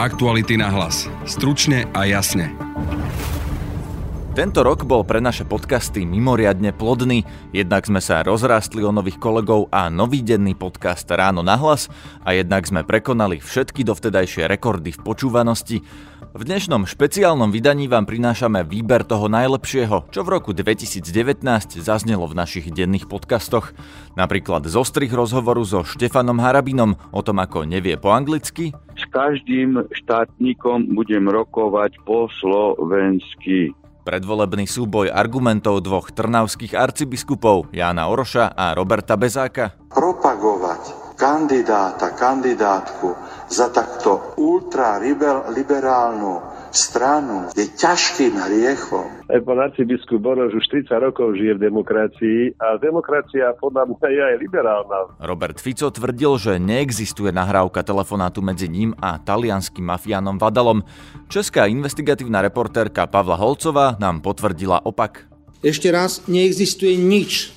Aktuality na hlas. Stručne a jasne. Tento rok bol pre naše podcasty mimoriadne plodný, jednak sme sa rozrástli o nových kolegov a nový denný podcast Ráno na hlas a jednak sme prekonali všetky dovtedajšie rekordy v počúvanosti. V dnešnom špeciálnom vydaní vám prinášame výber toho najlepšieho, čo v roku 2019 zaznelo v našich denných podcastoch. Napríklad zo rozhovoru so Štefanom Harabinom o tom, ako nevie po anglicky. S každým štátnikom budem rokovať po slovensky. Predvolebný súboj argumentov dvoch trnavských arcibiskupov Jána Oroša a Roberta Bezáka. Propagovať kandidáta, kandidátku za takto ultraliberálnu stranu je ťažkým hriechom. Aj pán arcibiskup Borož už 30 rokov žije v demokracii a demokracia podľa mňa je aj liberálna. Robert Fico tvrdil, že neexistuje nahrávka telefonátu medzi ním a talianským mafiánom Vadalom. Česká investigatívna reportérka Pavla Holcová nám potvrdila opak. Ešte raz, neexistuje nič.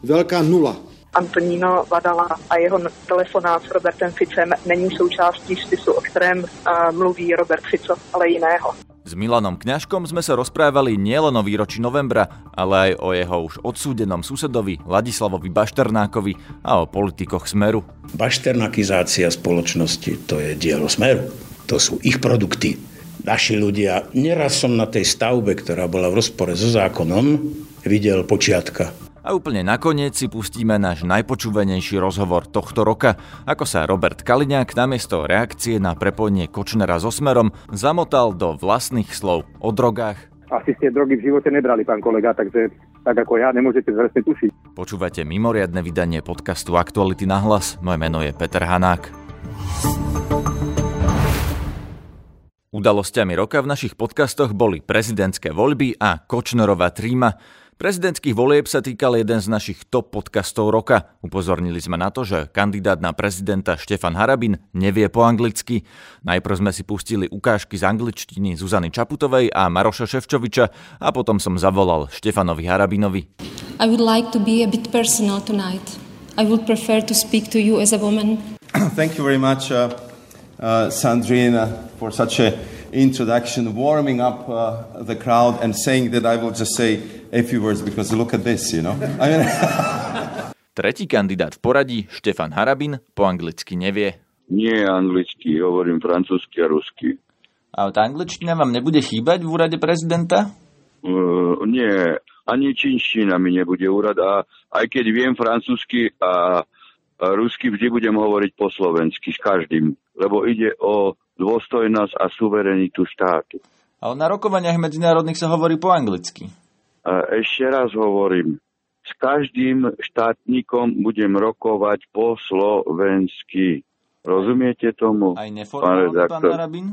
Veľká nula. Antoníno Vadala a jeho telefonát s Robertem Ficem není součástí spisu, o kterém uh, mluví Robert Fico, ale jiného. S Milanom Kňažkom sme sa rozprávali nielen o výročí novembra, ale aj o jeho už odsúdenom susedovi Ladislavovi Bašternákovi a o politikoch Smeru. Bašternakizácia spoločnosti to je dielo Smeru. To sú ich produkty. Naši ľudia, neraz som na tej stavbe, ktorá bola v rozpore so zákonom, videl počiatka a úplne nakoniec si pustíme náš najpočúvenejší rozhovor tohto roka, ako sa Robert Kaliňák namiesto reakcie na prepojenie Kočnera so Smerom zamotal do vlastných slov o drogách. Asi ste drogy v živote nebrali, pán kolega, takže tak ako ja nemôžete presne tušiť. Počúvate mimoriadne vydanie podcastu Aktuality na hlas. Moje meno je Peter Hanák. Udalosťami roka v našich podcastoch boli prezidentské voľby a Kočnerová tríma. Prezidentských volieb sa týkal jeden z našich top podcastov roka. Upozornili sme na to, že kandidát na prezidenta Štefan Harabin nevie po anglicky. Najprv sme si pustili ukážky z angličtiny Zuzany Čaputovej a Maroša Ševčoviča a potom som zavolal Štefanovi Harabinovi. I would like to be a bit personal tonight. I would prefer to speak to you as a woman. Thank you very much, uh, uh, Sandrine, for such a introduction, warming up uh, the crowd and saying that I will just say a few words because look at this, you know. I mean... Tretí kandidát v poradí, Štefan Harabin, po anglicky nevie. Nie anglicky, hovorím francúzsky a rusky. A tá angličtina vám nebude chýbať v úrade prezidenta? Uh, nie, ani čínština mi nebude úrad a aj keď viem francúzsky a, a rusky, vždy budem hovoriť po slovensky s každým, lebo ide o dôstojnosť a suverenitu štátu. Ale na rokovaniach medzinárodných sa hovorí po anglicky. Ešte raz hovorím, s každým štátnikom budem rokovať po slovensky. Rozumiete tomu? Aj neformálne, pán, pán Harabin?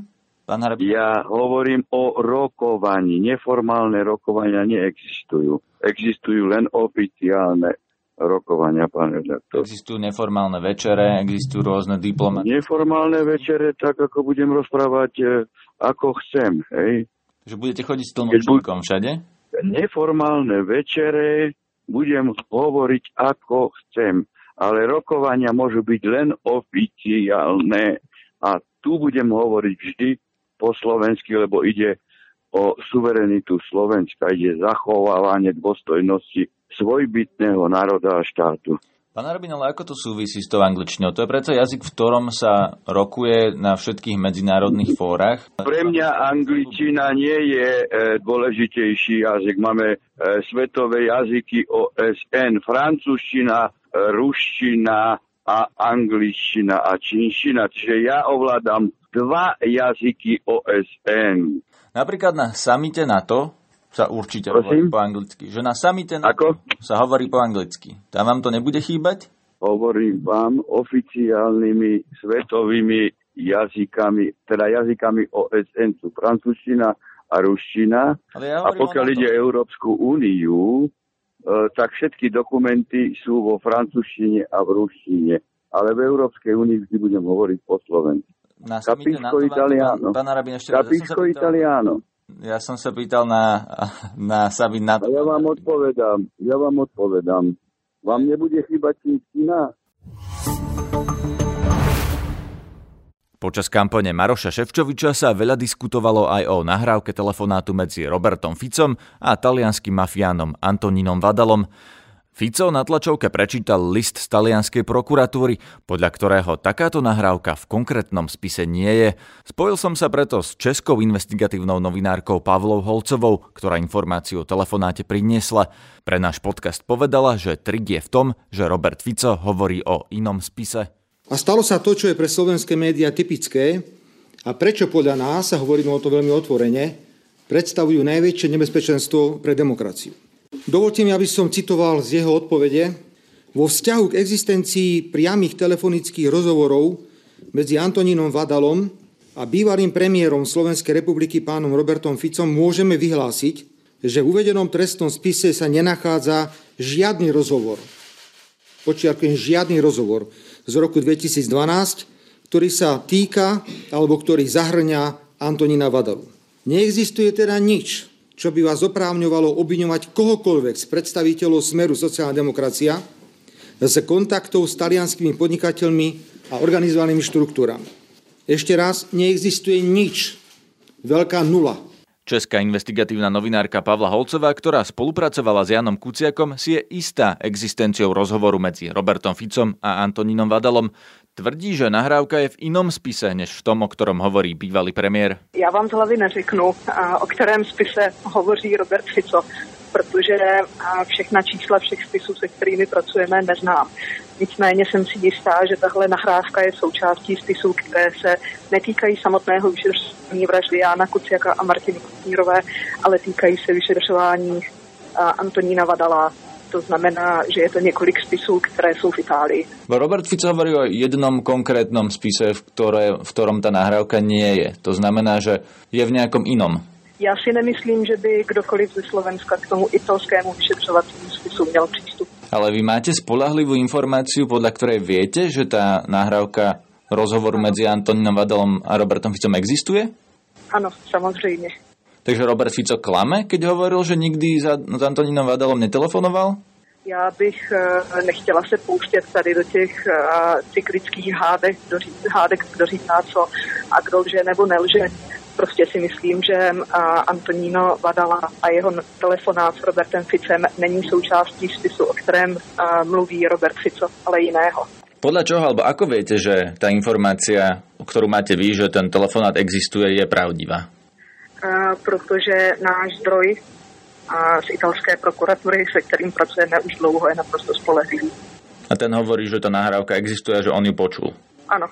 Pán Harabin? Ja hovorím o rokovaní. Neformálne rokovania neexistujú. Existujú len oficiálne rokovania, pán redaktor. Existujú neformálne večere, existujú rôzne diplomaty. Neformálne večere, tak ako budem rozprávať, e, ako chcem, hej. Že budete chodiť s tlmočníkom všade? Neformálne večere budem hovoriť ako chcem, ale rokovania môžu byť len oficiálne a tu budem hovoriť vždy po slovensky, lebo ide o suverenitu Slovenska, ide zachovávanie dôstojnosti svojbytného národa a štátu. Pán Arbin, ale ako to súvisí s tou angličtinou? To je predsa jazyk, v ktorom sa rokuje na všetkých medzinárodných fórach. Pre mňa angličtina nie je e, dôležitejší jazyk. Máme e, svetové jazyky OSN, francúzština, e, ruština a angličtina a čínština. Čiže ja ovládam dva jazyky OSN. Napríklad na samite NATO sa určite Prosím? hovorí po anglicky. Že na samite Ako? sa hovorí po anglicky. Tam vám to nebude chýbať? Hovorím vám oficiálnymi svetovými jazykami, teda jazykami OSN sú francúzština a ruština. Ja a pokiaľ ide Európsku úniu, e, tak všetky dokumenty sú vo francúzštine a v ruštine. Ale v Európskej únii vždy budem hovoriť po slovensku. Capisco italiano. Pán, pán Arabin, ešte Capisco italiano. Ja som sa pýtal na, na Sabin na. Ja vám odpovedám, ja vám odpovedám. Vám nebude chýbať čínština? Počas kampane Maroša Ševčoviča sa veľa diskutovalo aj o nahrávke telefonátu medzi Robertom Ficom a talianským mafiánom Antonínom Vadalom. Fico na tlačovke prečítal list z talianskej prokuratúry, podľa ktorého takáto nahrávka v konkrétnom spise nie je. Spojil som sa preto s českou investigatívnou novinárkou Pavlou Holcovou, ktorá informáciu o telefonáte priniesla. Pre náš podcast povedala, že trik je v tom, že Robert Fico hovorí o inom spise. A stalo sa to, čo je pre slovenské médiá typické a prečo podľa nás, a hovoríme o to veľmi otvorene, predstavujú najväčšie nebezpečenstvo pre demokraciu. Dovolte mi, aby som citoval z jeho odpovede. Vo vzťahu k existencii priamých telefonických rozhovorov medzi Antonínom Vadalom a bývalým premiérom Slovenskej republiky pánom Robertom Ficom môžeme vyhlásiť, že v uvedenom trestnom spise sa nenachádza žiadny rozhovor. Počiarkujem, žiadny rozhovor z roku 2012, ktorý sa týka alebo ktorý zahrňa Antonína Vadalu. Neexistuje teda nič, čo by vás oprávňovalo obviňovať kohokoľvek z predstaviteľov Smeru sociálna demokracia z kontaktov s talianskými podnikateľmi a organizovanými štruktúrami. Ešte raz, neexistuje nič. Veľká nula Česká investigatívna novinárka Pavla Holcová, ktorá spolupracovala s Janom Kuciakom, si je istá existenciou rozhovoru medzi Robertom Ficom a Antonínom Vadalom. Tvrdí, že nahrávka je v inom spise, než v tom, o ktorom hovorí bývalý premiér. Já vám z hlavy neřeknu, o kterém spise hovoří Robert Fico, protože všechna čísla všech spisů, se kterými pracujeme, neznám. Nicméně jsem si jistá, že tahle nahrávka je součástí spisů, které se netýkají samotného vyšetřování vraždy Jána Kuciaka a Martiny Kutnírové, ale týkají se vyšetřování Antonína Vadala, to znamená, že je to několik spisů, které jsou v Itálii. Robert Fico hovorí o jednom konkrétnom spise, v, ktoré, v ktorom ta nahrávka nie je. To znamená, že je v nejakom inom. Já si nemyslím, že by kdokoliv ze Slovenska k tomu italskému vyšetřovacímu spisu měl přístup. Ale vy máte spolahlivú informáciu, podľa ktorej viete, že tá nahrávka rozhovoru medzi Antonínom Vadalom a Robertom Ficom existuje? Áno, samozrejme. Takže Robert Fico klame, keď hovoril, že nikdy za, s Antonínom Vadalom netelefonoval? Já bych uh, nechtěla se pouštět tady do těch uh, cyklických hádek, kdo, ří, hádek, kdo říká co a kdo lže nebo nelže. Prostě si myslím, že Antoníno Vadala a jeho telefonát s Robertem Ficem není součástí spisu, o kterém mluví Robert Fico, ale jiného. Podľa čoho, alebo ako viete, že tá informácia, ktorú máte vy, že ten telefonát existuje, je pravdivá? protože náš zdroj z italské prokuratury, se kterým pracujeme už dlouho, je naprosto spolehlivý. A ten hovorí, že tá nahrávka existuje a že on ju počul? Áno.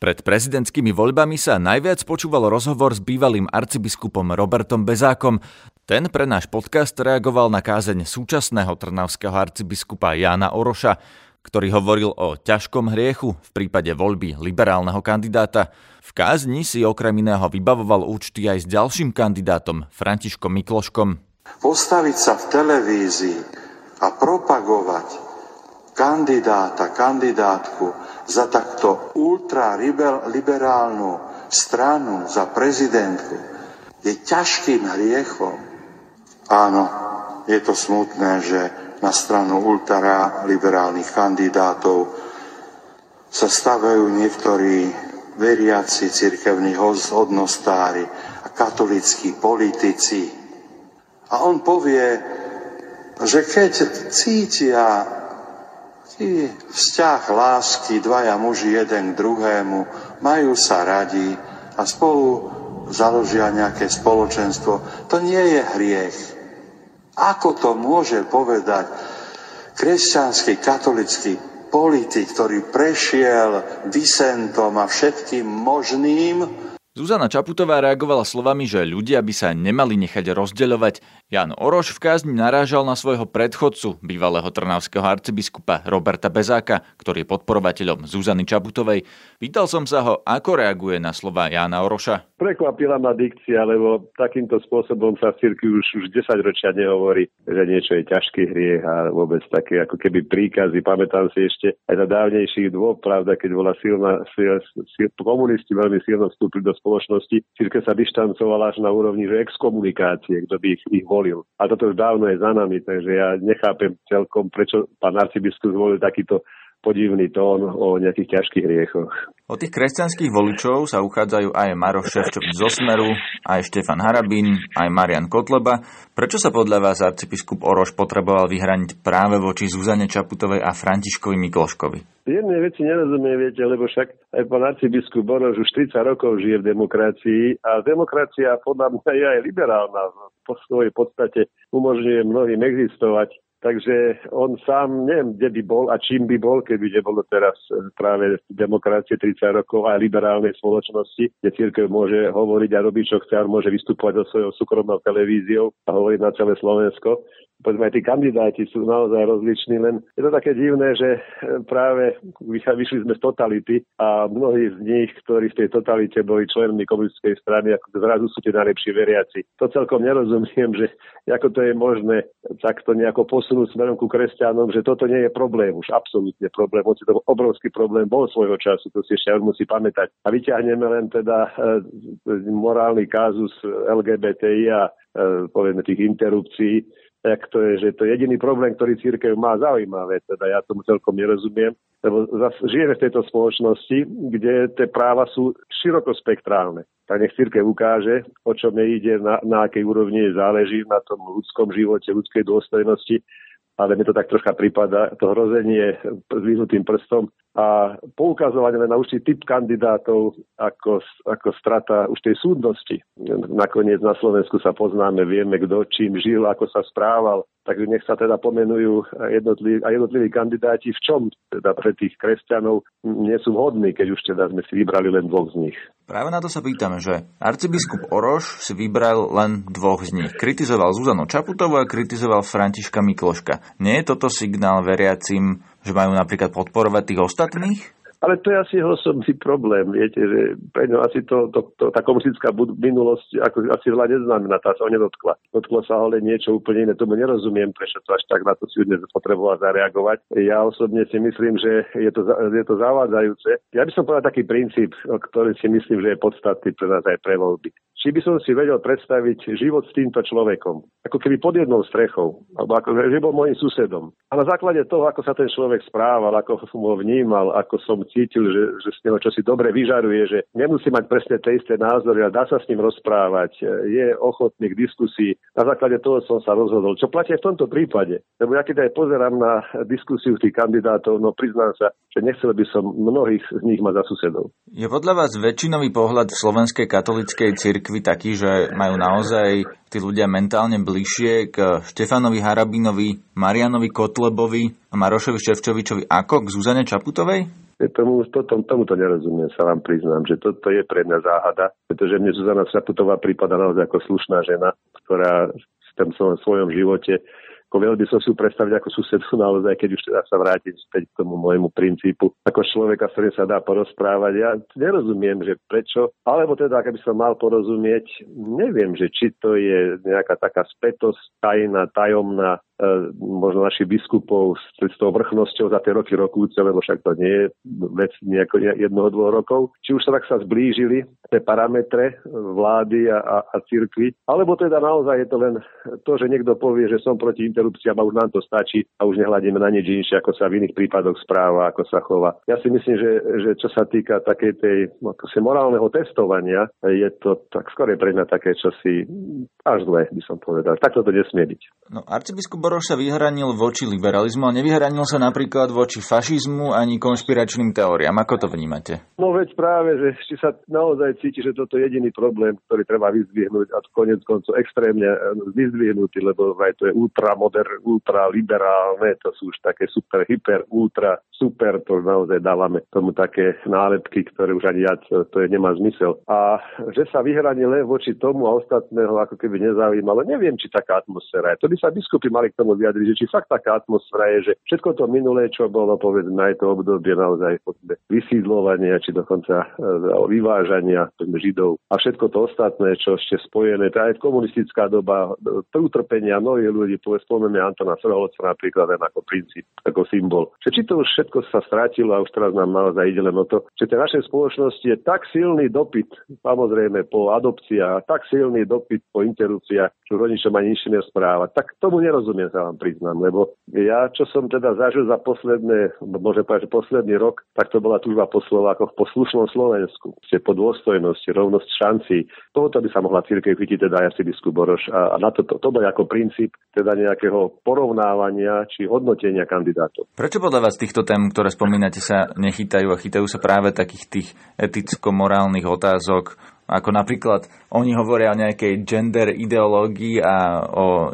Pred prezidentskými voľbami sa najviac počúval rozhovor s bývalým arcibiskupom Robertom Bezákom. Ten pre náš podcast reagoval na kázeň súčasného trnavského arcibiskupa Jána Oroša, ktorý hovoril o ťažkom hriechu v prípade voľby liberálneho kandidáta. V kázni si okrem iného vybavoval účty aj s ďalším kandidátom, Františkom Mikloškom. Postaviť sa v televízii a propagovať kandidáta, kandidátku za takto ultraliberálnu stranu, za prezidentku, je ťažkým hriechom. Áno, je to smutné, že na stranu ultraliberálnych kandidátov sa stavajú niektorí veriaci cirkevní hodnostári a katolickí politici. A on povie, že keď cítia i vzťah lásky, dvaja muži jeden k druhému, majú sa radi a spolu založia nejaké spoločenstvo. To nie je hriech. Ako to môže povedať kresťanský katolický politik, ktorý prešiel disentom a všetkým možným, Zuzana Čaputová reagovala slovami, že ľudia by sa nemali nechať rozdeľovať. Jan Oroš v kázni narážal na svojho predchodcu, bývalého trnavského arcibiskupa Roberta Bezáka, ktorý je podporovateľom Zuzany Čaputovej. Pýtal som sa ho, ako reaguje na slova Jana Oroša. Prekvapila ma dikcia, lebo takýmto spôsobom sa v cirkvi už, už 10 ročia nehovorí, že niečo je ťažký hriech a vôbec také ako keby príkazy. Pamätám si ešte aj za dávnejších dôb, pravda, keď bola silná, sil, sil, komunisti veľmi silno vstúpili do spoločnosti. Církev sa dištancovala až na úrovni že exkomunikácie, kto by ich, ich volil. A toto už dávno je za nami, takže ja nechápem celkom, prečo pán arcibiskup zvolil takýto podivný tón o nejakých ťažkých hriechoch. O tých kresťanských voličov sa uchádzajú aj Maroš Ševčovič zo Smeru, aj Štefan Harabín, aj Marian Kotleba. Prečo sa podľa vás arcibiskup Oroš potreboval vyhraniť práve voči Zuzane Čaputovej a Františkovi Mikloškovi? Jednej veci nerozumie, viete, lebo však aj pán arcibiskup Oroš už 30 rokov žije v demokracii a demokracia podľa mňa je aj liberálna. Po svojej podstate umožňuje mnohým existovať Takže on sám, neviem, kde by bol a čím by bol, keby nebolo teraz e, práve demokracie 30 rokov a liberálnej spoločnosti, kde církev môže hovoriť a robiť, čo chce, a môže vystupovať so svojou súkromnou televíziou a hovoriť na celé Slovensko povedzme aj tí kandidáti sú naozaj rozliční, len je to také divné, že eh, práve vyšli sme z totality a mnohí z nich, ktorí v tej totalite boli členmi komunistickej strany, ako zrazu sú tie najlepší veriaci. To celkom nerozumiem, že ako to je možné takto nejako posunúť smerom ku kresťanom, že toto nie je problém, už absolútne problém, hoci to obrovský problém bol svojho času, to si ešte musí pamätať. A vyťahneme len teda e, morálny kázus LGBTI a e, povedzme tých interrupcií, jak to je, že to je jediný problém, ktorý církev má zaujímavé, teda ja tomu celkom nerozumiem, lebo zase žijeme v tejto spoločnosti, kde tie práva sú širokospektrálne. Tak nech církev ukáže, o čom ide, na, na akej úrovni záleží na tom ľudskom živote, ľudskej dôstojnosti, ale mi to tak troška prípada, to hrozenie vyhnutým prstom a poukazovanie len na určitý typ kandidátov ako, ako strata už tej súdnosti. Nakoniec na Slovensku sa poznáme, vieme, kto čím žil, ako sa správal, takže nech sa teda pomenujú jednotliví, a jednotliví kandidáti, v čom teda pre tých kresťanov nie sú vhodní, keď už teda sme si vybrali len dvoch z nich. Práve na to sa pýtame, že arcibiskup Oroš si vybral len dvoch z nich. Kritizoval Zuzanu Čaputovú a kritizoval Františka Mikloška. Nie je toto signál veriacim, že majú napríklad podporovať tých ostatných? Ale to je asi jeho osobný problém, viete, že pre ňo asi to, to, to, tá komunistická minulosť ako asi veľa neznamená, tá sa ho nedotkla. Dotklo sa ale niečo úplne iné, tomu nerozumiem, prečo to až tak na to si dnes potreboval zareagovať. Ja osobne si myslím, že je to, je to zavádzajúce. Ja by som povedal taký princíp, ktorý si myslím, že je podstatný pre nás aj pre voľby či by som si vedel predstaviť život s týmto človekom, ako keby pod jednou strechou, alebo ako že bol môjim susedom. A na základe toho, ako sa ten človek správal, ako som ho vnímal, ako som cítil, že, že z neho čosi dobre vyžaruje, že nemusí mať presne tie isté názory, ale dá sa s ním rozprávať, je ochotný k diskusii. Na základe toho som sa rozhodol. Čo platí v tomto prípade? Lebo ja keď aj pozerám na diskusiu tých kandidátov, no priznám sa, že nechcel by som mnohých z nich mať za susedov. Je podľa vás väčšinový pohľad v slovenskej katolíckej cirkvi cirkvi taký, že majú naozaj tí ľudia mentálne bližšie k Štefanovi Harabinovi, Marianovi Kotlebovi a Marošovi Ševčovičovi ako k Zuzane Čaputovej? Tomu, to, tomu, tomuto nerozumiem, sa vám priznám, že toto je pre mňa záhada, pretože mne Zuzana Čaputová prípada naozaj ako slušná žena, ktorá v tom svojom živote ako veľmi som si ju predstaviť ako susedu naozaj, keď už teda sa vrátiť späť k tomu môjmu princípu, ako človeka, s ktorým sa dá porozprávať. Ja nerozumiem, že prečo, alebo teda, keby som mal porozumieť, neviem, že či to je nejaká taká spätosť tajná, tajomná, možno našich biskupov s, s tou vrchnosťou za tie roky rokúce, lebo však to nie je vec nejako jednoho, dvoch rokov. Či už sa tak sa zblížili tie parametre vlády a, a, a cirkvi, alebo teda naozaj je to len to, že niekto povie, že som proti interrupciám a už nám to stačí a už nehľadíme na nič inšie, ako sa v iných prípadoch správa, ako sa chová. Ja si myslím, že, že čo sa týka takej tej no, morálneho testovania, je to tak skôr pre mňa také čosi až zlé, by som povedal. Takto to nesmie byť. No, arcibiskup Boroš sa vyhranil voči liberalizmu a nevyhranil sa napríklad voči fašizmu ani konšpiračným teóriám. Ako to vnímate? No veď práve, že či sa naozaj cíti, že toto je jediný problém, ktorý treba vyzdvihnúť a konec koncov extrémne eh, vyzdvihnutý, lebo aj to je ultramoder, ultraliberálne, to sú už také super, hyper, ultra, super, to naozaj dávame tomu také nálepky, ktoré už ani ja, to je, nemá zmysel. A že sa vyhranil len voči tomu a ostatného ako keby nezaujímalo, neviem, či taká atmosféra je. To by sa biskupy mali k tomu vyjadriť, že či fakt taká atmosféra je, že všetko to minulé, čo bolo, povedzme, aj to obdobie naozaj vysídlovania, či dokonca e, vyvážania Židov a všetko to ostatné, čo ešte spojené, to aj komunistická doba, to utrpenia mnohých ľudí, spomeme Antona Srholca napríklad len ako princíp, ako symbol. Že či to už všetko sa strátilo a už teraz nám naozaj ide len o to, že tej našej spoločnosti je tak silný dopyt, samozrejme po adopciách, tak silný dopyt po interrupciách, čo rodičom ani nič nesprávať. Tak tomu nerozumiem nerozumiem, sa vám priznám, lebo ja, čo som teda zažil za posledné, môžem povedať, že posledný rok, tak to bola túžba po Slovákoch, po slušnom Slovensku, ste po dôstojnosti, rovnosť šancí. Tohoto by sa mohla církev chytiť teda aj si biskup Boroš a, a na to, to, to bol ako princíp teda nejakého porovnávania či hodnotenia kandidátov. Prečo podľa vás týchto tém, ktoré spomínate, sa nechytajú a chytajú sa práve takých tých eticko-morálnych otázok, ako napríklad oni hovoria o nejakej gender ideológii a o,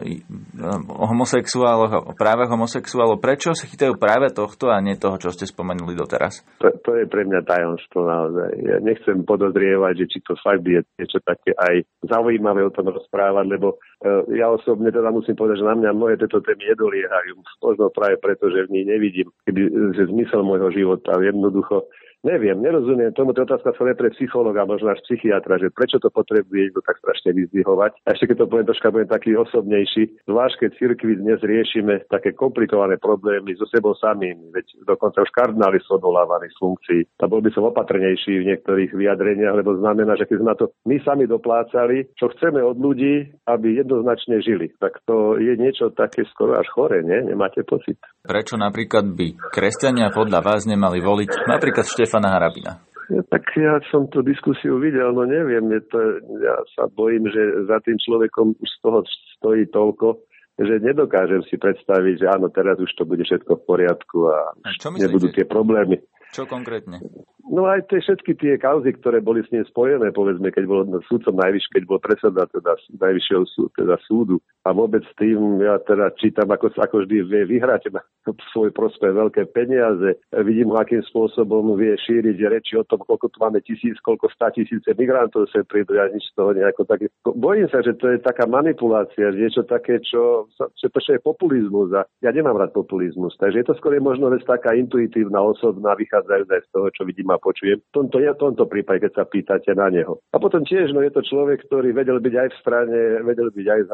o homosexuáloch, o právach homosexuálov. Prečo sa chytajú práve tohto a nie toho, čo ste spomenuli doteraz? To, to je pre mňa tajomstvo naozaj. Ja nechcem podozrievať, že či to fakt je niečo také aj zaujímavé o tom rozprávať, lebo uh, ja osobne teda musím povedať, že na mňa mnohé tieto témy nedoliehajú. Možno práve preto, že v nich nevidím keby, že zmysel môjho života. Jednoducho Neviem, nerozumiem tomu, to otázka skôr pre psychologa, možno až psychiatra, že prečo to potrebuje niekto tak strašne vyzdvihovať. A ešte keď to poviem troška, budem taký osobnejší, zvlášť keď cirkvi dnes riešime také komplikované problémy so sebou samým, veď dokonca už kardináli sú odolávaní z funkcií. A bol by som opatrnejší v niektorých vyjadreniach, lebo znamená, že keď sme na to my sami doplácali, čo chceme od ľudí, aby jednoznačne žili, tak to je niečo také skoro až chore, nie? Nemáte pocit? Prečo napríklad by kresťania podľa vás nemali voliť napríklad Štefana Harabina? Tak ja som tú diskusiu videl, no neviem, je to, ja sa bojím, že za tým človekom už z toho stojí toľko, že nedokážem si predstaviť, že áno, teraz už to bude všetko v poriadku a, a nebudú tie problémy. Čo konkrétne? No aj tie všetky tie kauzy, ktoré boli s ním spojené, povedzme, keď bol súdcom najvyššie, keď bol predseda teda najvyššieho sú, teda súdu. A vôbec tým ja teda čítam, ako, ako vždy vie vyhrať na svoj prospech veľké peniaze. Vidím akým spôsobom vie šíriť reči o tom, koľko tu máme tisíc, koľko stá tisíce migrantov sa prídu. Ja nič z toho nejako také. Bojím sa, že to je taká manipulácia, niečo také, čo, čo to je populizmus. A ja nemám rád populizmus. Takže je to skôr možno vec taká intuitívna, osobná, vychádzajúca z toho, čo vidím a počujem. V tomto, v tomto prípade, keď sa pýtate na neho. A potom tiež, no je to človek, ktorý vedel byť aj v strane, vedel byť aj v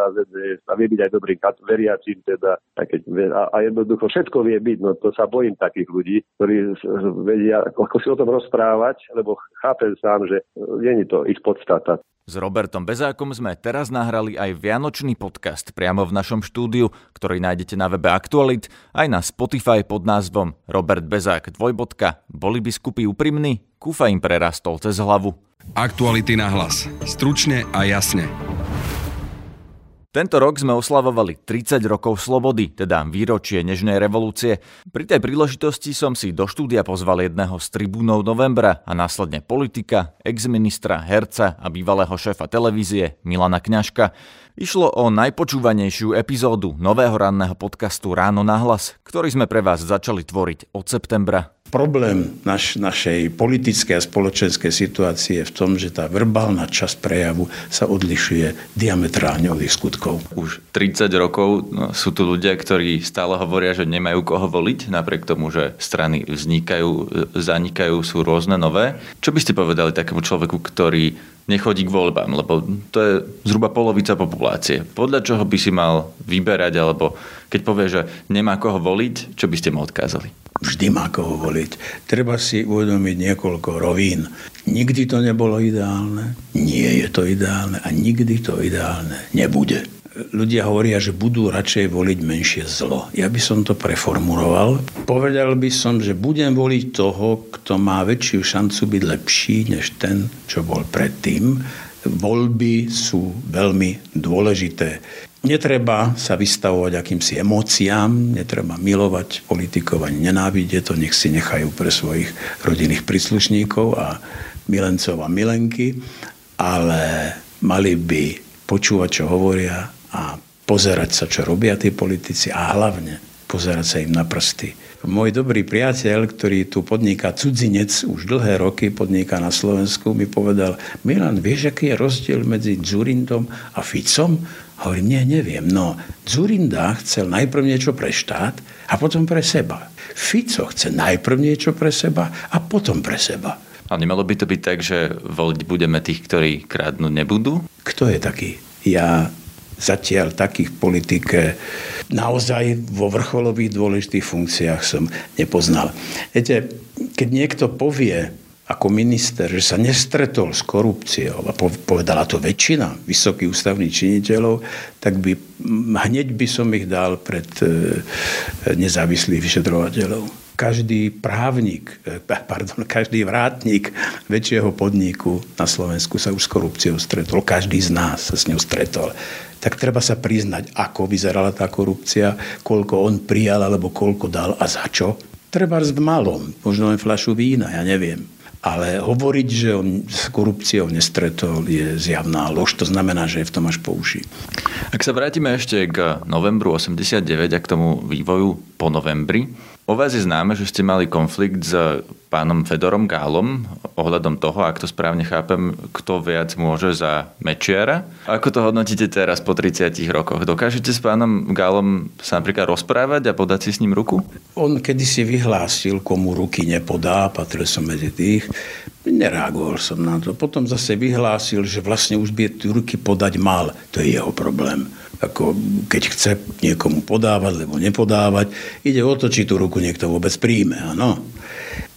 a vie byť aj dobrým veriacím teda. A, keď, a, a jednoducho všetko vie byť, no to sa bojím takých ľudí, ktorí vedia, ako si o tom rozprávať, lebo chápem sám, že nie je to ich podstata. S Robertom Bezákom sme teraz nahrali aj Vianočný podcast priamo v našom štúdiu, ktorý nájdete na webe Aktualit aj na Spotify pod názvom Robert Bezák dvojbodka. Boli biskupy úprimní? Kúfa im prerastol cez hlavu. Aktuality na hlas. Stručne a jasne. Tento rok sme oslavovali 30 rokov slobody, teda výročie Nežnej revolúcie. Pri tej príležitosti som si do štúdia pozval jedného z tribúnov novembra a následne politika, exministra, herca a bývalého šéfa televízie Milana Kňažka. Išlo o najpočúvanejšiu epizódu nového ranného podcastu Ráno na hlas, ktorý sme pre vás začali tvoriť od septembra. Problém naš, našej politickej a spoločenskej situácie je v tom, že tá verbálna časť prejavu sa odlišuje diametrálne od ich skutkov. Už 30 rokov no, sú tu ľudia, ktorí stále hovoria, že nemajú koho voliť, napriek tomu, že strany vznikajú, zanikajú, sú rôzne nové. Čo by ste povedali takému človeku, ktorý nechodí k voľbám, lebo to je zhruba polovica populácie. Podľa čoho by si mal vyberať, alebo keď povie, že nemá koho voliť, čo by ste mu odkázali? Vždy má koho voliť. Treba si uvedomiť niekoľko rovín. Nikdy to nebolo ideálne, nie je to ideálne a nikdy to ideálne nebude. Ľudia hovoria, že budú radšej voliť menšie zlo. Ja by som to preformuloval. Povedal by som, že budem voliť toho, kto má väčšiu šancu byť lepší než ten, čo bol predtým. Voľby sú veľmi dôležité. Netreba sa vystavovať akýmsi emóciám, netreba milovať politikov ani nenávidieť to, nech si nechajú pre svojich rodinných príslušníkov a milencov a milenky, ale mali by počúvať, čo hovoria a pozerať sa, čo robia tí politici a hlavne pozerať sa im na prsty. Môj dobrý priateľ, ktorý tu podniká cudzinec, už dlhé roky podniká na Slovensku, mi povedal, Milan, vieš, aký je rozdiel medzi Zurindom a Ficom? Hovorím, nie, neviem. No, Zurinda chcel najprv niečo pre štát a potom pre seba. Fico chce najprv niečo pre seba a potom pre seba. A nemalo by to byť tak, že voliť budeme tých, ktorí krádnuť nebudú? Kto je taký? Ja zatiaľ takých politike naozaj vo vrcholových dôležitých funkciách som nepoznal. Viete, keď niekto povie, ako minister, že sa nestretol s korupciou a povedala to väčšina vysokých ústavných činiteľov, tak by hneď by som ich dal pred e, nezávislých vyšetrovateľov. Každý právnik, e, pardon, každý vrátnik väčšieho podniku na Slovensku sa už s korupciou stretol. Každý z nás sa s ňou stretol tak treba sa priznať, ako vyzerala tá korupcia, koľko on prijal alebo koľko dal a za čo. Treba v malom, možno len fľašu vína, ja neviem. Ale hovoriť, že on s korupciou nestretol, je zjavná lož. To znamená, že je v tom až po uši. Ak sa vrátime ešte k novembru 89 a k tomu vývoju po novembri, O vás je známe, že ste mali konflikt s pánom Fedorom Gálom ohľadom toho, ak to správne chápem, kto viac môže za Mečiara. Ako to hodnotíte teraz po 30 rokoch? Dokážete s pánom Gálom sa napríklad rozprávať a podať si s ním ruku? On kedysi vyhlásil, komu ruky nepodá, patril som medzi tých. Nereagoval som na to. Potom zase vyhlásil, že vlastne už by ruky podať mal. To je jeho problém ako keď chce niekomu podávať, alebo nepodávať. Ide o to, či tú ruku niekto vôbec príjme. Áno.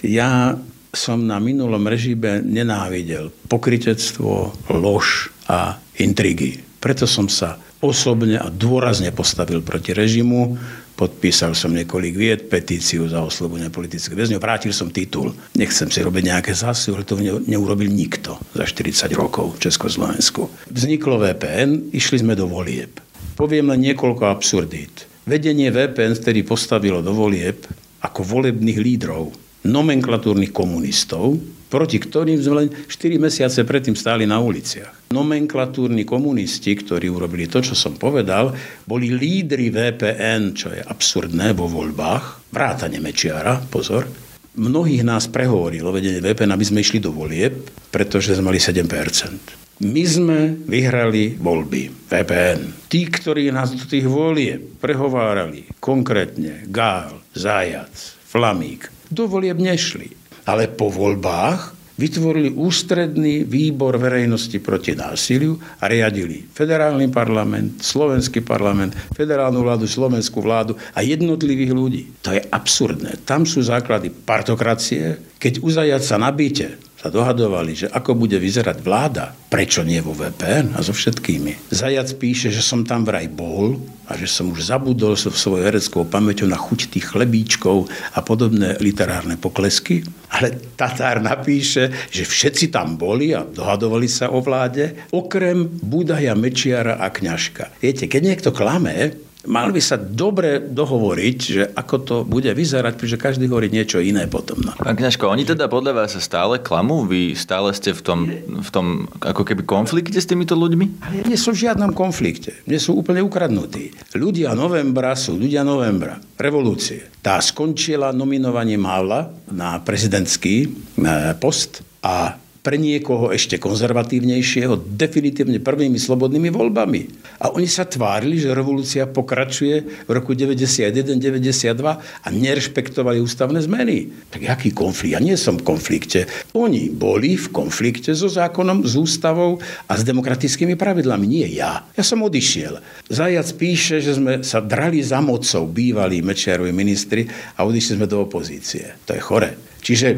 Ja som na minulom režime nenávidel pokritectvo, lož a intrigy. Preto som sa osobne a dôrazne postavil proti režimu. Podpísal som niekoľko vied, petíciu za oslobodenie politických väzňov, vrátil som titul. Nechcem si robiť nejaké zásy, ale to neurobil nikto za 40 rokov v Československu. Vzniklo VPN, išli sme do volieb. Poviem len niekoľko absurdít. Vedenie VPN vtedy postavilo do volieb ako volebných lídrov nomenklatúrnych komunistov, proti ktorým sme len 4 mesiace predtým stáli na uliciach. Nomenklatúrni komunisti, ktorí urobili to, čo som povedal, boli lídry VPN, čo je absurdné vo voľbách, vrátane Mečiara, pozor. Mnohých nás prehovorilo vedenie VPN, aby sme išli do volieb, pretože sme mali 7 my sme vyhrali voľby, VPN. Tí, ktorí nás do tých volie prehovárali, konkrétne Gál, Zajac, Flamík, do volieb nešli. Ale po voľbách vytvorili ústredný výbor verejnosti proti násiliu a riadili federálny parlament, slovenský parlament, federálnu vládu, slovenskú vládu a jednotlivých ľudí. To je absurdné. Tam sú základy partokracie. Keď uzajať sa nabíte, sa dohadovali, že ako bude vyzerať vláda, prečo nie vo VPN a so všetkými. Zajac píše, že som tam vraj bol a že som už zabudol so svojou hereckou pamäťou na chuť tých chlebíčkov a podobné literárne poklesky. Ale Tatár napíše, že všetci tam boli a dohadovali sa o vláde, okrem Budaja, Mečiara a Kňažka. Viete, keď niekto klame, mal by sa dobre dohovoriť, že ako to bude vyzerať, pretože každý hovorí niečo iné potom. No. Pán Kňažko, oni teda podľa vás sa stále klamú? Vy stále ste v tom, v tom ako keby konflikte s týmito ľuďmi? Nie sú v žiadnom konflikte. Nie sú úplne ukradnutí. Ľudia novembra sú ľudia novembra. Revolúcie. Tá skončila nominovaním Havla na prezidentský eh, post a pre niekoho ešte konzervatívnejšieho definitívne prvými slobodnými voľbami. A oni sa tvárili, že revolúcia pokračuje v roku 91-92 a nerešpektovali ústavné zmeny. Tak aký konflikt? Ja nie som v konflikte. Oni boli v konflikte so zákonom, s ústavou a s demokratickými pravidlami. Nie ja. Ja som odišiel. Zajac píše, že sme sa drali za mocou bývalí Mečiarovi ministri a odišli sme do opozície. To je chore. Čiže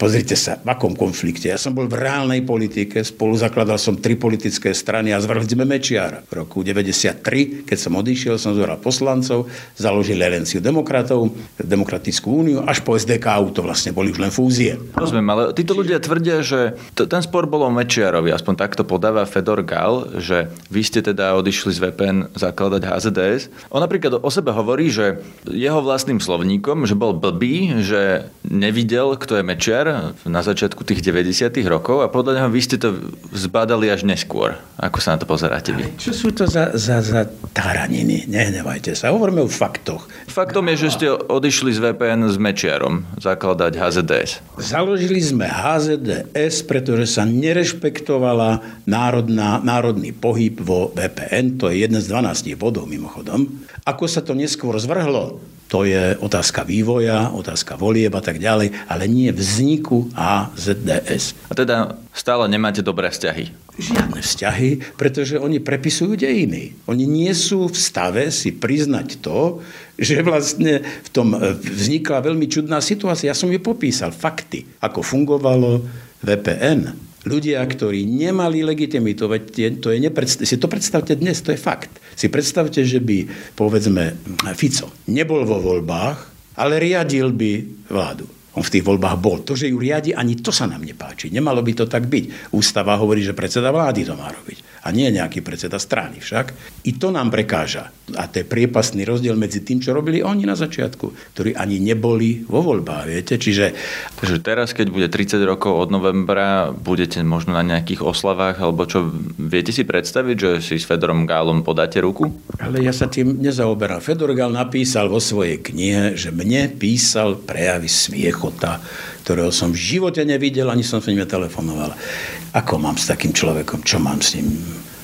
Pozrite sa, v akom konflikte. Ja som bol v reálnej politike, spolu zakladal som tri politické strany a zvrhli sme Mečiara. V roku 93, keď som odišiel, som zvoral poslancov, založili Elenciu demokratov, Demokratickú úniu, až po SDK to vlastne boli už len fúzie. Rozumiem, ale títo ľudia tvrdia, že t- ten spor bol o Mečiarovi, aspoň takto podáva Fedor Gal, že vy ste teda odišli z VPN zakladať HZDS. On napríklad o sebe hovorí, že jeho vlastným slovníkom, že bol blbý, že nevidel, kto je Mečiar, na začiatku tých 90. rokov a podľa neho vy ste to zbadali až neskôr. Ako sa na to pozeráte vy? Čo sú to za, za, za taraniny? Nehnevajte sa. Hovoríme o faktoch. Faktom je, že ste odišli z VPN s Mečiarom zakladať HZDS. Založili sme HZDS, pretože sa nerešpektovala národná, národný pohyb vo VPN. To je jeden z 12 bodov mimochodom. Ako sa to neskôr zvrhlo to je otázka vývoja, otázka volieb a tak ďalej, ale nie vzniku AZDS. A teda stále nemáte dobré vzťahy? Žiadne vzťahy, pretože oni prepisujú dejiny. Oni nie sú v stave si priznať to, že vlastne v tom e, vznikla veľmi čudná situácia. Ja som ju popísal, fakty, ako fungovalo VPN. Ľudia, ktorí nemali legitimitu, to je nepredstav- si to predstavte dnes, to je fakt. Si predstavte, že by, povedzme, Fico nebol vo voľbách, ale riadil by vládu. On v tých voľbách bol. To, že ju riadi, ani to sa nám nepáči. Nemalo by to tak byť. Ústava hovorí, že predseda vlády to má robiť a nie nejaký predseda strany však. I to nám prekáža. A to je priepastný rozdiel medzi tým, čo robili oni na začiatku, ktorí ani neboli vo voľbách, viete. Čiže... Takže teraz, keď bude 30 rokov od novembra, budete možno na nejakých oslavách, alebo čo, viete si predstaviť, že si s Fedorom Gálom podáte ruku? Ale ja sa tým nezaoberám. Fedor Gál napísal vo svojej knihe, že mne písal prejavy smiechota, ktorého som v živote nevidel, ani som s ním telefonoval. Ako mám s takým človekom? Čo mám s ním?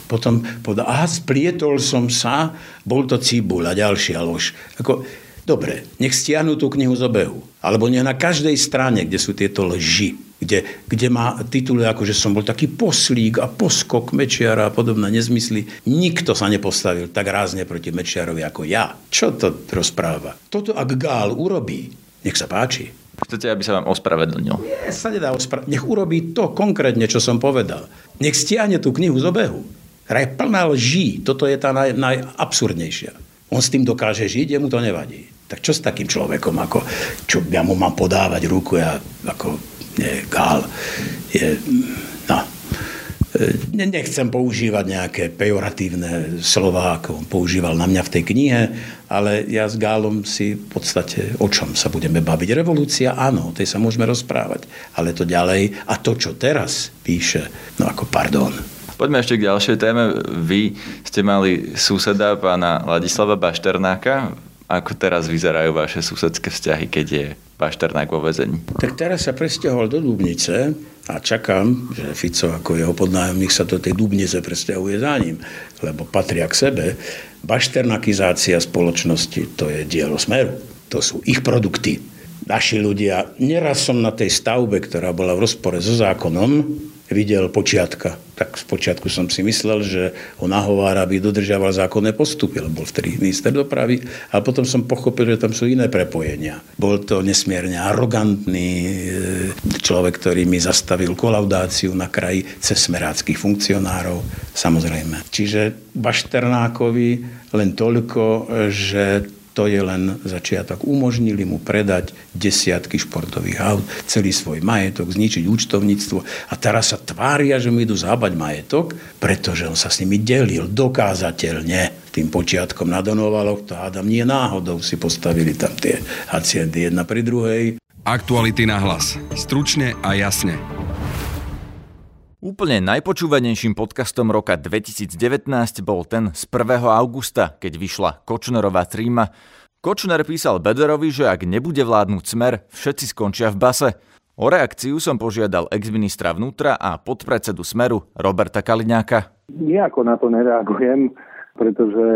Potom povedal, aha, splietol som sa, bol to cibul a ďalšia lož. Ako, dobre, nech stiahnu tú knihu z obehu. Alebo nech na každej strane, kde sú tieto lži, kde, kde má tituly ako, že som bol taký poslík a poskok Mečiara a podobné nezmysly. Nikto sa nepostavil tak rázne proti Mečiarovi ako ja. Čo to rozpráva? Toto ak Gál urobí, nech sa páči. Chcete, aby sa vám ospravedlnil? Nie, sa nedá ospravedlniť. Nech urobí to konkrétne, čo som povedal. Nech stiahne tú knihu z obehu. Hra je plná lží. Toto je tá naj, najabsurdnejšia. On s tým dokáže žiť, jemu to nevadí. Tak čo s takým človekom, ako, čo ja mu mám podávať ruku, ja ako, nie, gál, je, no, Nechcem používať nejaké pejoratívne slova, ako on používal na mňa v tej knihe, ale ja s Gálom si v podstate o čom sa budeme baviť. Revolúcia, áno, o tej sa môžeme rozprávať, ale to ďalej a to, čo teraz píše, no ako pardon. Poďme ešte k ďalšej téme. Vy ste mali suseda pána Ladislava Bašternáka. Ako teraz vyzerajú vaše susedské vzťahy, keď je Bašternák vo vezení? Tak teraz sa presťahol do Dubnice, a čakám, že Fico ako jeho podnájomník sa do tej Dubnice presťahuje za ním, lebo patria k sebe. Bašternakizácia spoločnosti to je dielo Smeru. To sú ich produkty. Naši ľudia, neraz som na tej stavbe, ktorá bola v rozpore so zákonom, videl počiatka. Tak z počiatku som si myslel, že ho nahovára, aby dodržiaval zákonné postupy, lebo bol vtedy minister dopravy. A potom som pochopil, že tam sú iné prepojenia. Bol to nesmierne arogantný e, človek, ktorý mi zastavil kolaudáciu na kraji cez smeráckých funkcionárov, samozrejme. Čiže Bašternákovi len toľko, že to je len začiatok. Umožnili mu predať desiatky športových aut, celý svoj majetok, zničiť účtovníctvo a teraz sa tvária, že mu idú zábať majetok, pretože on sa s nimi delil dokázateľne tým počiatkom na Donovaloch. To hádam nie náhodou si postavili tam tie haciendy jedna pri druhej. Aktuality na hlas. Stručne a jasne. Úplne najpočúvanejším podcastom roka 2019 bol ten z 1. augusta, keď vyšla Kočnerová tríma. Kočner písal Bederovi, že ak nebude vládnuť smer, všetci skončia v base. O reakciu som požiadal ex-ministra vnútra a podpredsedu Smeru Roberta Kaliňáka. Nijako na to nereagujem, pretože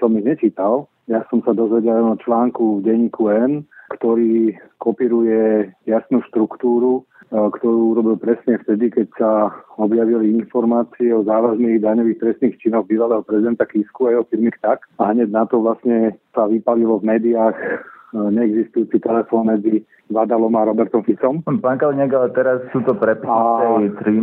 som ich nečítal. Ja som sa dozvedel o článku v denníku N, ktorý kopíruje jasnú štruktúru ktorú urobil presne vtedy, keď sa objavili informácie o závažných daňových trestných činoch bývalého prezidenta Kisku a jeho firmy tak. A hneď na to vlastne sa vypalilo v médiách e, neexistujúci telefón medzi Vadalom a Robertom Ficom. Pán Kalniak, ale teraz sú to prepisy tej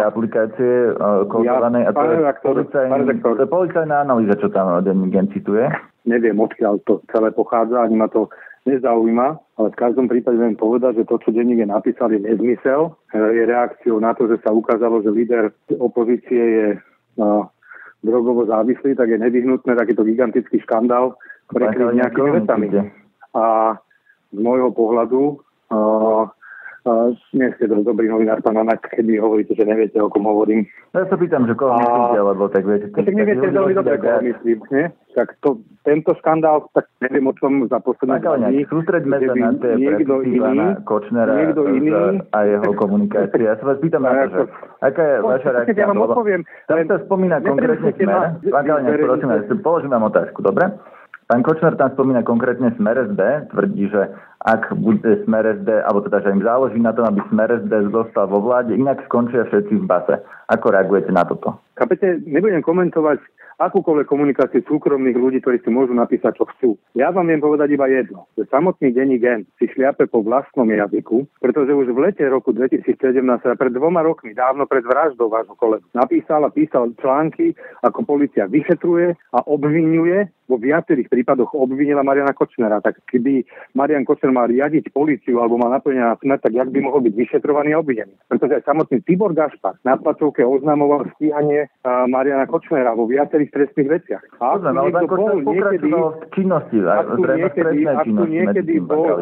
aplikácie uh, kodovanej ja, a to je, policajný, to je policajná analýza, čo tam Gen cituje. Neviem, odkiaľ to celé pochádza, ani ma to nezaujíma, ale v každom prípade viem povedať, že to, čo denník je napísal, je nezmysel. Je reakciou na to, že sa ukázalo, že líder opozície je no, drogovo závislý, tak je nevyhnutné takýto gigantický škandál prekryť nejakými vecami. A z môjho pohľadu Uh, nie ste dosť dobrý novinár, pán Anák, keď mi hovoríte, že neviete, o kom hovorím. No ja sa pýtam, že koho myslíte, lebo tak viete. Tak, tak neviete veľmi dobre, koho myslím, nie? Tak to, tento škandál, tak neviem o čom za posledné dní. Sústreďme sa na tie niekto iný, Kočnera niekto iný, a jeho komunikácie. Ja sa vás pýtam na to, že aká je vaša reakcia? Ja vám odpoviem. Tam sa spomína konkrétne smer. Pán Kalňák, prosím, položím vám otázku, dobre? Pán Kočner tam spomína konkrétne Smer SD, tvrdí, že ak bude Smer SD, alebo teda, že im záleží na tom, aby Smer SD zostal vo vláde, inak skončia všetci v base. Ako reagujete na toto? Kapete, nebudem komentovať akúkoľvek komunikáciu súkromných ľudí, ktorí si môžu napísať, čo chcú. Ja vám viem povedať iba jedno, že samotný denní gen si šliape po vlastnom jazyku, pretože už v lete roku 2017, teda pred dvoma rokmi, dávno pred vraždou vášho kolegu, napísal a písal články, ako policia vyšetruje a obvinuje vo viacerých prípadoch obvinila Mariana Kočnera. Tak keby Marian Kočner mal riadiť policiu alebo mal naplňať na smer, tak jak by mohol byť vyšetrovaný a obvinený. Pretože aj samotný Tibor Gašpar na tlačovke oznamoval stíhanie Mariana Kočnera vo viacerých trestných veciach. A ak tu niekto bol niekedy, v činnosti, ak tu niekedy, ak tu niekedy bol,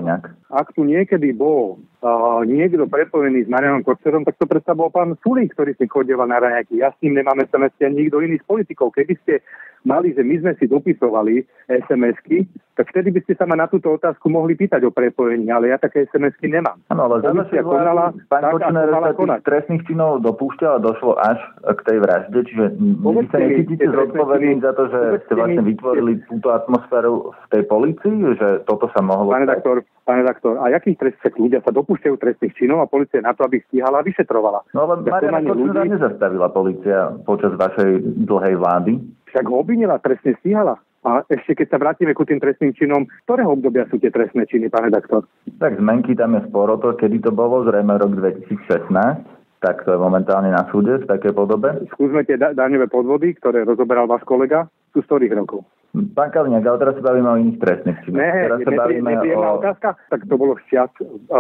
ak tu niekedy bol uh, niekto prepojený s Marianom Kočnerom, tak to predsa bol pán Sulík, ktorý si chodieval na raňajky. Ja s ním nemáme sa ani nikto iný z politikov. Keby ste mali, že my sme si dopisovali SMS-ky, tak vtedy by ste sa ma na túto otázku mohli pýtať o prepojení, ale ja také SMS-ky nemám. Áno, ale Komisia konala pán Kočner sa tých trestných činov dopúšťal a došlo až k tej vražde, čiže vy sa necítite zodpovední za to, že ste vlastne vytvorili túto atmosféru v tej policii, že toto sa mohlo... Pán redaktor, pán redaktor, a jakých trestných ľudia sa dopúšťajú trestných činov a policia na to, aby stíhala a vyšetrovala? No ale Mariana Kočnera ľudí... nezastavila policia počas vašej dlhej vlády však ho obvinila, trestne stíhala. A ešte keď sa vrátime ku tým trestným činom, ktorého obdobia sú tie trestné činy, pán redaktor? Tak zmenky tam je sporo to, kedy to bolo, zrejme rok 2016 tak to je momentálne na súde v takej podobe. Skúsme tie da- daňové podvody, ktoré rozoberal váš kolega, sú z ktorých rokov? Pán Kaliňák, ale teraz sa bavíme o iných trestných činoch. Ne, teraz sa bavíme o... otázka, tak to bolo šťat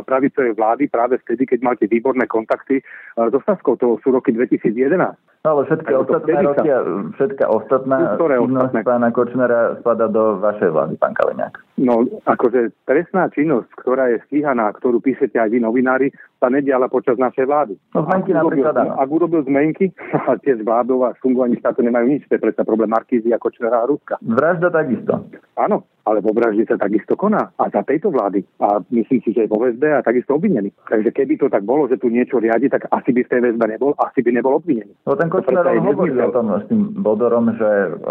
pravicovej vlády práve vtedy, keď máte výborné kontakty so Saskou, to sú roky 2011. No ale všetky ostatné roky, všetká ostatná činnosť pána Kočnera spada do vašej vlády, pán Kaliňák. No, akože trestná činnosť, ktorá je stíhaná, ktorú píšete aj vy novinári, sa nediala počas našej vlády. No zmenky ak napríklad urobil, Ak urobil zmenky, a tie vládov a fungovaní štátu nemajú nič, to je predsa problém Markízy a Kočnera a Ruska. Vražda takisto. Áno, ale vo vražde sa takisto koná. A za tejto vlády. A myslím si, že je vo väzbe a takisto obvinený. Takže keby to tak bolo, že tu niečo riadi, tak asi by v tej väzbe nebol, asi by nebol obvinený. No ten Kočner hovorí o tom s tým Bodorom, že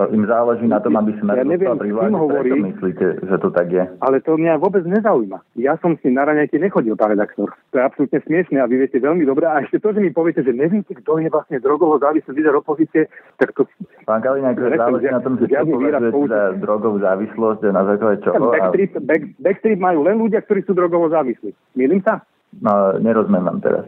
im záleží na tom, aby sme ja neviem, pri vláde. Hovorí, myslíte, že to tak je? Ale to mňa vôbec nezaujíma. Ja som s ním na raňajke nechodil, pán redaktor. To je absolútne smiešne a vy viete veľmi dobre. A ešte to, že mi poviete, že neviete, kto je vlastne drogovo závislý líder opozície, tak to... Pán Kaliňák, záleží na tom, že čo považujete za drogovú závislosť a na základe čoho? Backstreet, back, backstreet majú len ľudia, ktorí sú drogovo závislí. Milím sa? No, nerozumiem vám teraz.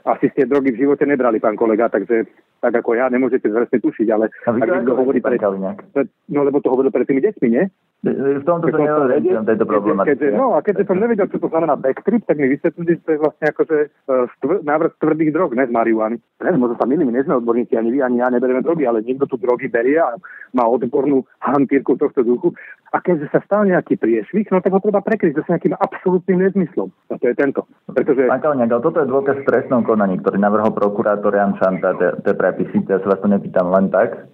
Asi ste drogy v živote nebrali, pán kolega, takže tak ako ja nemôžete presne tušiť, ale... A vy to hovorí pán Kaliňák? No, lebo to hovoril pred tými deťmi, nie? V tomto sa nevedel tejto problematike. No a keďže som nevedel, čo to znamená backtrip, tak mi vysvetlili, že to je vlastne akože uh, návrh tvrdých drog, ne z marihuany. Ne, možno sa milím, nie sme odborníci, ani vy, ani ja neberieme drogy, ale niekto tu drogy berie a má odbornú hantírku tohto duchu. A keďže sa stal nejaký priešvih, no tak ho treba prekryť zase nejakým absolútnym nezmyslom. A to je tento. Pretože... Pán Kalniak, toto je dôkaz v trestnom konaní, ktorý navrhol prokurátor Jan Čanta, tie prepisy, ja sa vás to nepýtam len tak.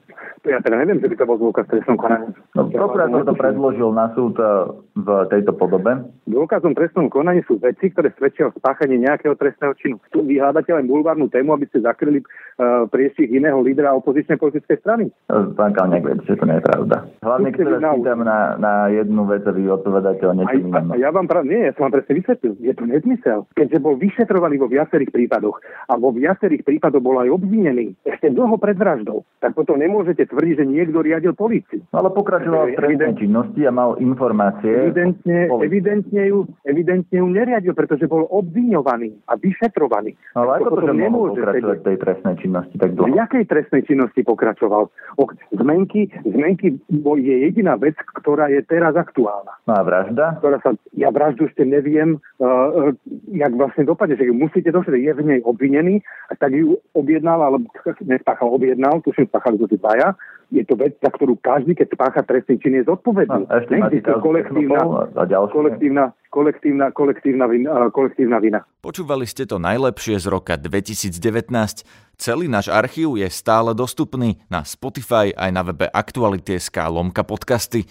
Ja teda neviem, že by to bol dôkaz trestnom konaní. No, prokurátor to predložil na súd e, v tejto podobe. Dôkazom trestnom konaní sú veci, ktoré svedčia o spáchaní nejakého trestného činu. Tu vyhádate len bulvárnu tému, aby ste zakryli uh, priestih iného lídra opozičnej politickej strany. E, pán Kalniak, viete, že to nie je pravda. Hlavne, keď sa pýtam na, na jednu vec a vy odpovedáte o niečom inom. Ja vám pra... Nie, ja som vám presne vysvetlil. Je to nezmysel. Keďže bol vyšetrovaný vo viacerých prípadoch a vo viacerých prípadoch bol aj obvinený ešte dlho pred vraždou, tak potom nemôžete tvrdí, že niekto riadil políciu. No, ale pokračoval v trestnej činnosti a mal informácie. Evidentne, evidentne, ju, evidentne ju neriadil, pretože bol obviňovaný a vyšetrovaný. No, ale ako to, že nemôže pokračovať v tej trestnej činnosti tak dlho? V jakej trestnej činnosti pokračoval? O, zmenky, zmenky je jediná vec, ktorá je teraz aktuálna. No a vražda? Ktorá sa, ja vraždu ešte neviem, uh, jak vlastne dopadne, že ju musíte došli, je v nej obvinený, a tak ju objednal, alebo nespáchal, objednal, tuším, spáchali to tí dvaja, je to vec, za ktorú každý, keď spácha trestný čin, je zodpovedný. A ešte kolektívna, kolektívna, kolektívna, kolektívna, vina, kolektívna vina. Počúvali ste to najlepšie z roka 2019. Celý náš archív je stále dostupný na Spotify aj na webe Aktuality.sk lomka podcasty.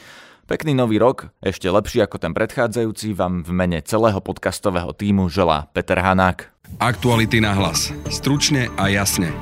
Pekný nový rok, ešte lepší ako ten predchádzajúci, vám v mene celého podcastového týmu želá Peter Hanák. Aktuality na hlas. Stručne a jasne.